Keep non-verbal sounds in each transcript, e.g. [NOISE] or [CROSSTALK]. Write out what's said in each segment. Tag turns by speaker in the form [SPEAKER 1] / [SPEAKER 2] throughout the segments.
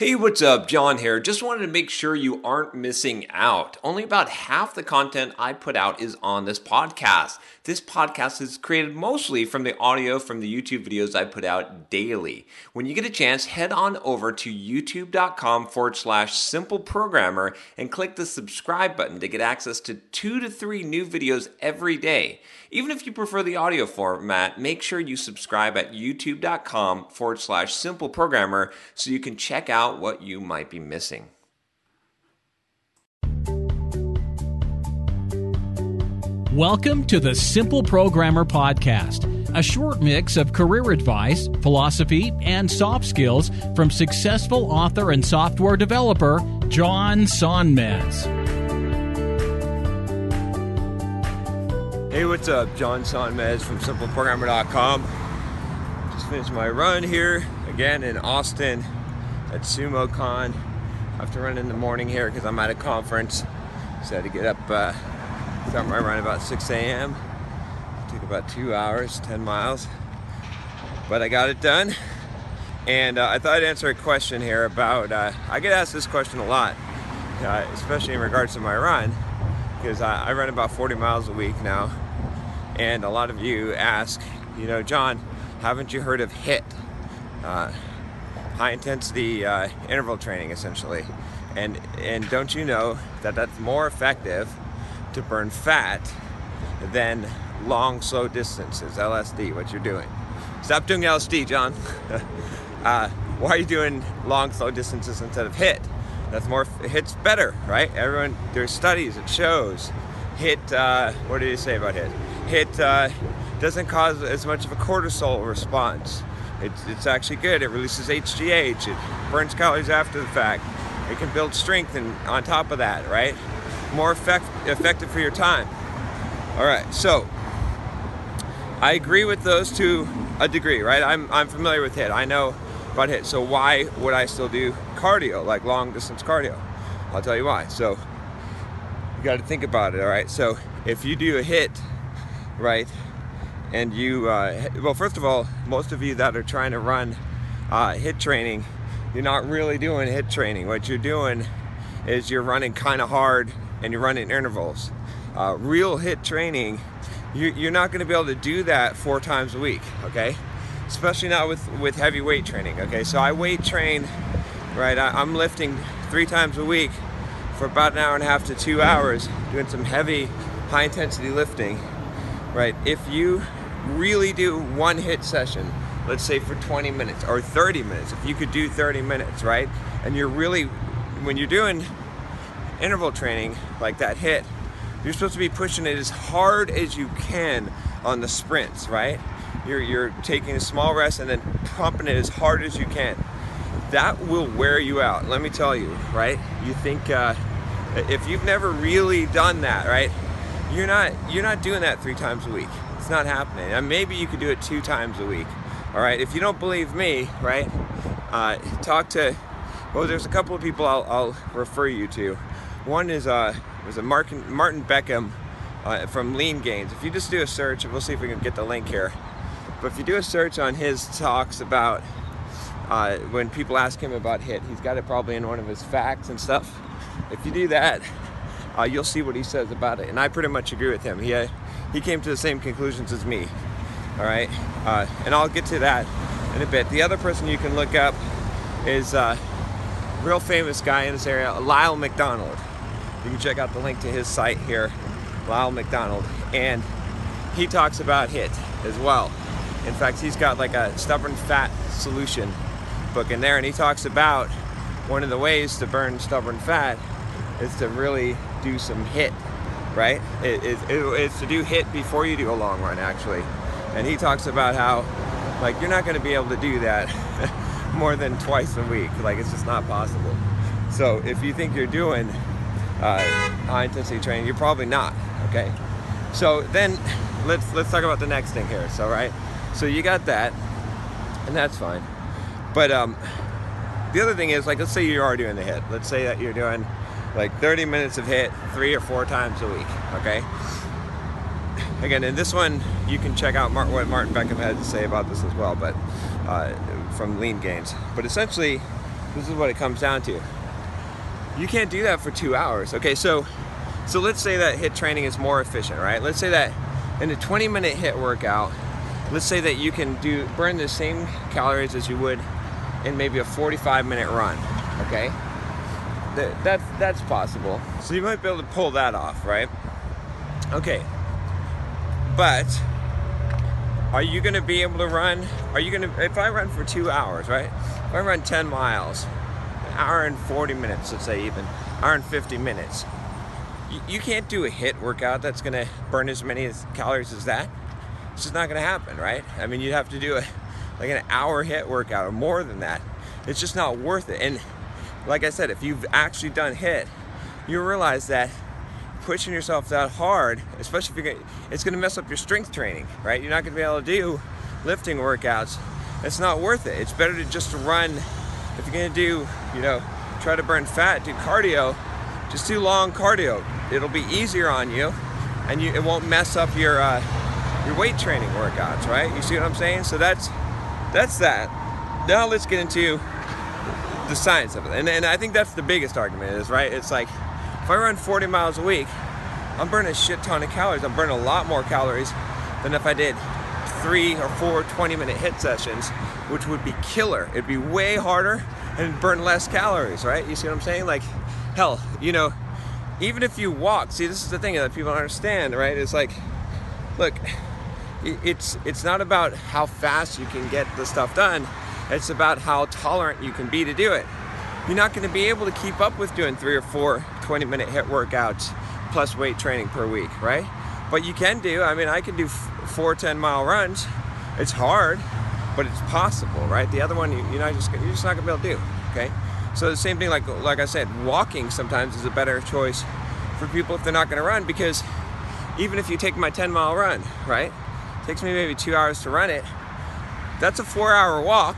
[SPEAKER 1] Hey, what's up? John here. Just wanted to make sure you aren't missing out. Only about half the content I put out is on this podcast. This podcast is created mostly from the audio from the YouTube videos I put out daily. When you get a chance, head on over to youtube.com forward slash simple programmer and click the subscribe button to get access to two to three new videos every day. Even if you prefer the audio format, make sure you subscribe at youtube.com forward slash simple programmer so you can check out what you might be missing.
[SPEAKER 2] Welcome to the Simple Programmer Podcast, a short mix of career advice, philosophy, and soft skills from successful author and software developer John Sonmez.
[SPEAKER 1] Hey, what's up? John Sonmez from simpleprogrammer.com. Just finished my run here again in Austin at SumoCon. I have to run in the morning here because I'm at a conference. So I had to get up, uh, start my run about 6 a.m. Took about two hours, 10 miles. But I got it done. And uh, I thought I'd answer a question here about, uh, I get asked this question a lot, uh, especially in regards to my run, because I, I run about 40 miles a week now. And a lot of you ask, you know, John, haven't you heard of HIT? Uh, high intensity uh, interval training, essentially. And, and don't you know that that's more effective to burn fat than long, slow distances, LSD, what you're doing. Stop doing LSD, John. [LAUGHS] uh, why are you doing long, slow distances instead of HIT? That's more, HIT's better, right? Everyone, there's studies, it shows. HIT, uh, what did he say about HIT? HIT uh, doesn't cause as much of a cortisol response. It's, it's actually good. It releases HGH. It burns calories after the fact. It can build strength and on top of that, right? More effect, effective for your time. All right, so I agree with those to a degree, right? I'm, I'm familiar with HIT. I know about HIT. So why would I still do cardio, like long distance cardio? I'll tell you why. So you got to think about it, all right? So if you do a HIT, right, and you, uh, well, first of all, most of you that are trying to run uh, HIT training, you're not really doing HIT training. What you're doing is you're running kind of hard and you're running intervals. Uh, real HIT training, you, are not going to be able to do that four times a week, okay? Especially not with, with heavy weight training, okay? So I weight train, right? I, I'm lifting three times a week for about an hour and a half to two hours, doing some heavy, high intensity lifting, right? If you really do one HIT session, let's say for 20 minutes or 30 minutes, if you could do 30 minutes, right? And you're really, when you're doing interval training like that HIT, you're supposed to be pushing it as hard as you can on the sprints, right? You're, you're taking a small rest and then pumping it as hard as you can. That will wear you out, let me tell you, right? You think, uh, if you've never really done that, right? You're not, you're not doing that three times a week. It's not happening. And maybe you could do it two times a week. All right. If you don't believe me, right, uh, talk to. Well, there's a couple of people I'll, I'll refer you to. One is uh, was a Martin, Martin Berkhan uh, from Lean Gains. If you just do a search, we'll see if we can get the link here. But if you do a search on his talks about uh, when people ask him about HIT, he's got it probably in one of his facts and stuff. If you do that, uh, you'll see what he says about it. And I pretty much agree with him. He, uh, he came to the same conclusions as me. All right, uh, and I'll get to that in a bit. The other person you can look up is a real famous guy in this area, Lyle McDonald. You can check out the link to his site here, Lyle McDonald, and he talks about HIT as well. In fact, he's got like a stubborn fat solution book in there, and he talks about one of the ways to burn stubborn fat is to really do some HIT right? It, it, it, it's to do HIT before you do a long run, actually. And he talks about how, like, you're not going to be able to do that [LAUGHS] more than twice a week. Like, it's just not possible. So if you think you're doing uh, high intensity training, you're probably not. Okay, so then let's let's talk about the next thing here. So right, so you got that, and that's fine. But um, the other thing is like let's say you are doing the hit. Let's say that you're doing like 30 minutes of hit three or four times a week. Okay. Again, in this one, you can check out Martin, what Martin Berkhan had to say about this as well, but uh, from Lean Gains. But essentially, this is what it comes down to. You can't do that for two hours. Okay, so so let's say that hit training is more efficient, right? Let's say that in a 20 minute hit workout, let's say that you can do burn the same calories as you would in maybe a 45 minute run. Okay, that, that's that's possible. So you might be able to pull that off, right? Okay, but are you to be able to run? Are you to, if I run for two hours, right? If I run 10 miles, an hour and 40 minutes, let's say even, hour and 50 minutes, you, you can't do a hit workout that's going to burn as many calories as that. It's just not going to happen, right? I mean, you'd have to do a, like an hour hit workout or more than that. It's just not worth it. And like I said, if you've actually done hit, you realize that pushing yourself that hard, especially if you're gonna, it's going to mess up your strength training, right? You're not going to be able to do lifting workouts. It's not worth it. It's better to just run. If you're going to do, you know, try to burn fat, do cardio, just do long cardio. It'll be easier on you, and you, it won't mess up your uh, your weight training workouts, right? You see what I'm saying? So that's that's that. Now let's get into the science of it, and, and I think that's the biggest argument is right. It's like if I run 40 miles a week, I'm burning a shit ton of calories. I'm burning a lot more calories than if I did three or four 20 minute hit sessions, which would be killer. It'd be way harder and burn less calories, right? You see what I'm saying? Like, hell, you know, even if you walk, see, this is the thing that people don't understand, right? It's like, look, it's it's not about how fast you can get the stuff done. It's about how tolerant you can be to do it. You're not going to be able to keep up with doing three or four 20 minute hit workouts plus weight training per week, right? But you can do, I mean, I can do four 10 mile runs. It's hard, but it's possible, right? The other one, you're not just, you're just not gonna be able to do, okay? So the same thing, like, like I said, walking sometimes is a better choice for people if they're not gonna run because even if you take my 10 mile run, right? Takes me maybe two hours to run it. That's a four hour walk,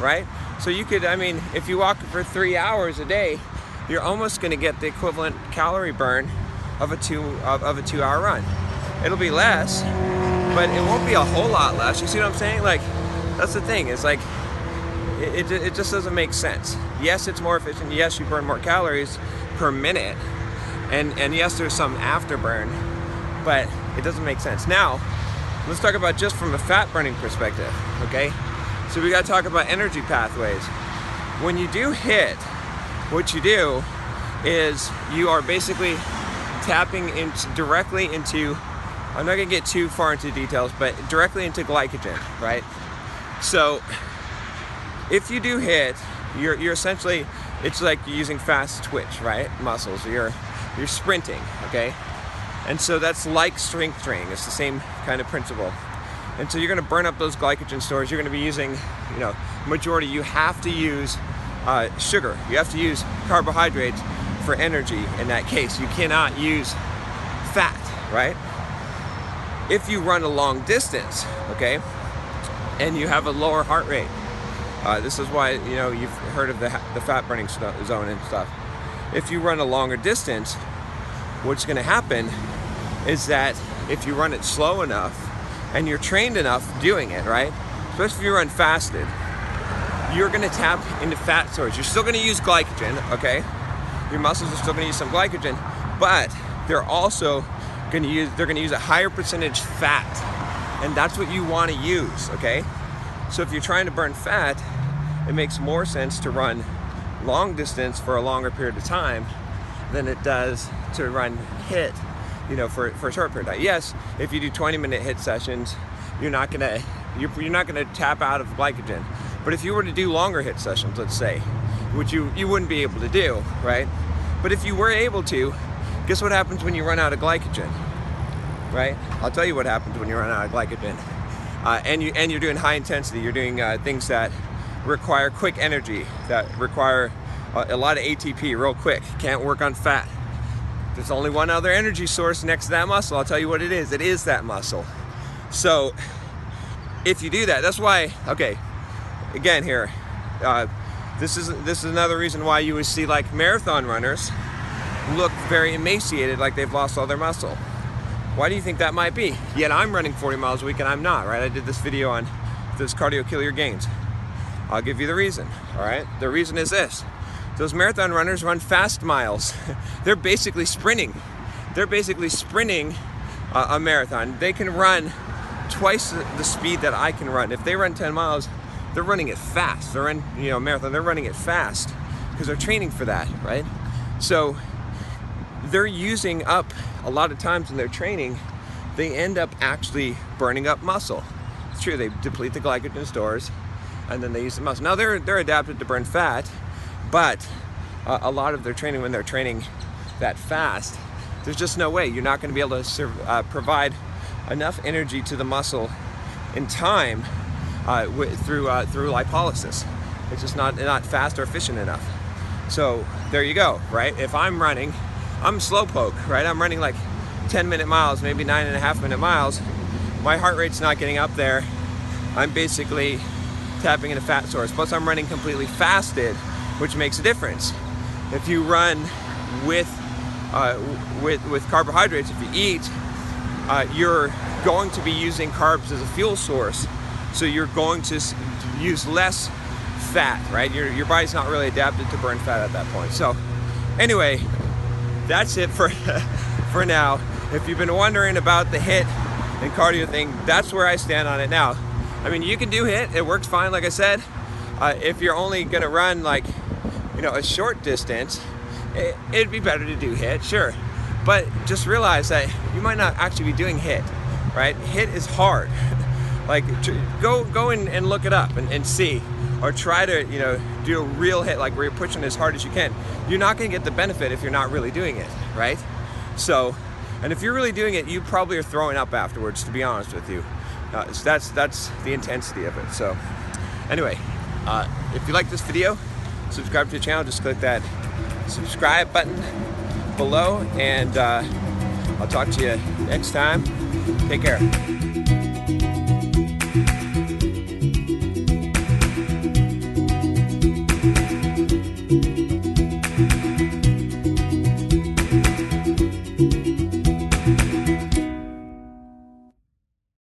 [SPEAKER 1] right? So you could, I mean, if you walk for three hours a day, you're almost to get the equivalent calorie burn of a two of, of a two hour run. It'll be less, but it won't be a whole lot less. You see what I'm saying? Like, that's the thing. It's like it, it, it just doesn't make sense. Yes, it's more efficient. Yes, you burn more calories per minute, and and yes, there's some afterburn, but it doesn't make sense. Now, let's talk about just from a fat burning perspective. Okay, so we got to talk about energy pathways. When you do hit, what you do is you are basically tapping into directly into I'm not gonna get too far into details, but directly into glycogen, right? So if you do hit, you're you're essentially it's like you're using fast twitch, right? Muscles. You're you're sprinting, okay? And so that's like strength training. It's the same kind of principle. And so you're gonna burn up those glycogen stores. You're gonna be using, you know, majority. You have to use uh, sugar. You have to use carbohydrates for energy in that case. You cannot use fat, right? If you run a long distance, okay, and you have a lower heart rate, uh, this is why you know you've heard of the the fat burning zone and stuff. If you run a longer distance, what's going to happen is that if you run it slow enough and you're trained enough doing it, right? Especially if you run fasted, you're to tap into fat stores. You're still to use glycogen, okay? Your muscles are still to use some glycogen, but they're also to use they're to use a higher percentage fat. And that's what you want to use, okay? So if you're trying to burn fat, it makes more sense to run long distance for a longer period of time than it does to run hit, you know, for, for a short period of time. Yes, if you do 20 minute hit sessions, you're not gonna you're, you're not gonna tap out of glycogen. But if you were to do longer hit sessions, let's say, which you you wouldn't be able to do, right? But if you were able to, guess what happens when you run out of glycogen, right? I'll tell you what happens when you run out of glycogen. Uh, and you and you're doing high intensity. You're doing uh, things that require quick energy, that require a, a lot of ATP real quick. Can't work on fat. There's only one other energy source next to that muscle. I'll tell you what it is. It is that muscle. So if you do that, that's why. Okay, again here, uh, this is this is another reason why you would see like marathon runners look very emaciated, like they've lost all their muscle. Why do you think that might be? Yet I'm running 40 miles a week and I'm not, right? I did this video on does cardio kill your gains? I'll give you the reason, all right? The reason is this those marathon runners run fast miles. [LAUGHS] They're basically sprinting. They're basically sprinting uh, a marathon. They can run twice the speed that I can run. If they run 10 miles, they're running it fast. They're in, you know, marathon, they're running it fast because they're training for that, right? So they're using up a lot of times in their training, they end up actually burning up muscle. It's true, they deplete the glycogen stores and then they use the muscle. Now they're they're adapted to burn fat, but a lot of their training when they're training that fast, there's just no way you're not going to be able to serve, uh, provide enough energy to the muscle in time uh, through uh, through lipolysis. It's just not not fast or efficient enough. So there you go, right? If I'm running, I'm slow poke, right? I'm running like 10 minute miles, maybe nine and a half minute miles. My heart rate's not getting up there. I'm basically tapping into fat source. Plus, I'm running completely fasted, which makes a difference. If you run with uh, with with carbohydrates, if you eat, uh, you're going to be using carbs as a fuel source. So you're going to use less fat, right? Your your body's not really adapted to burn fat at that point. So, anyway, that's it for [LAUGHS] for now. If you've been wondering about the hit and cardio thing, that's where I stand on it now. I mean, you can do hit; it works fine. Like I said, uh, if you're only gonna run like you know a short distance, it, it'd be better to do hit, sure. But just realize that you might not actually be doing hit, right? Hit is hard. [LAUGHS] like go go and, and look it up and, and see or try to you know do a real hit like where you're pushing as hard as you can you're not going to get the benefit if you're not really doing it right so and if you're really doing it you probably are throwing up afterwards to be honest with you uh, so that's that's the intensity of it so anyway uh, if you like this video subscribe to the channel just click that subscribe button below and uh, i'll talk to you next time. Take care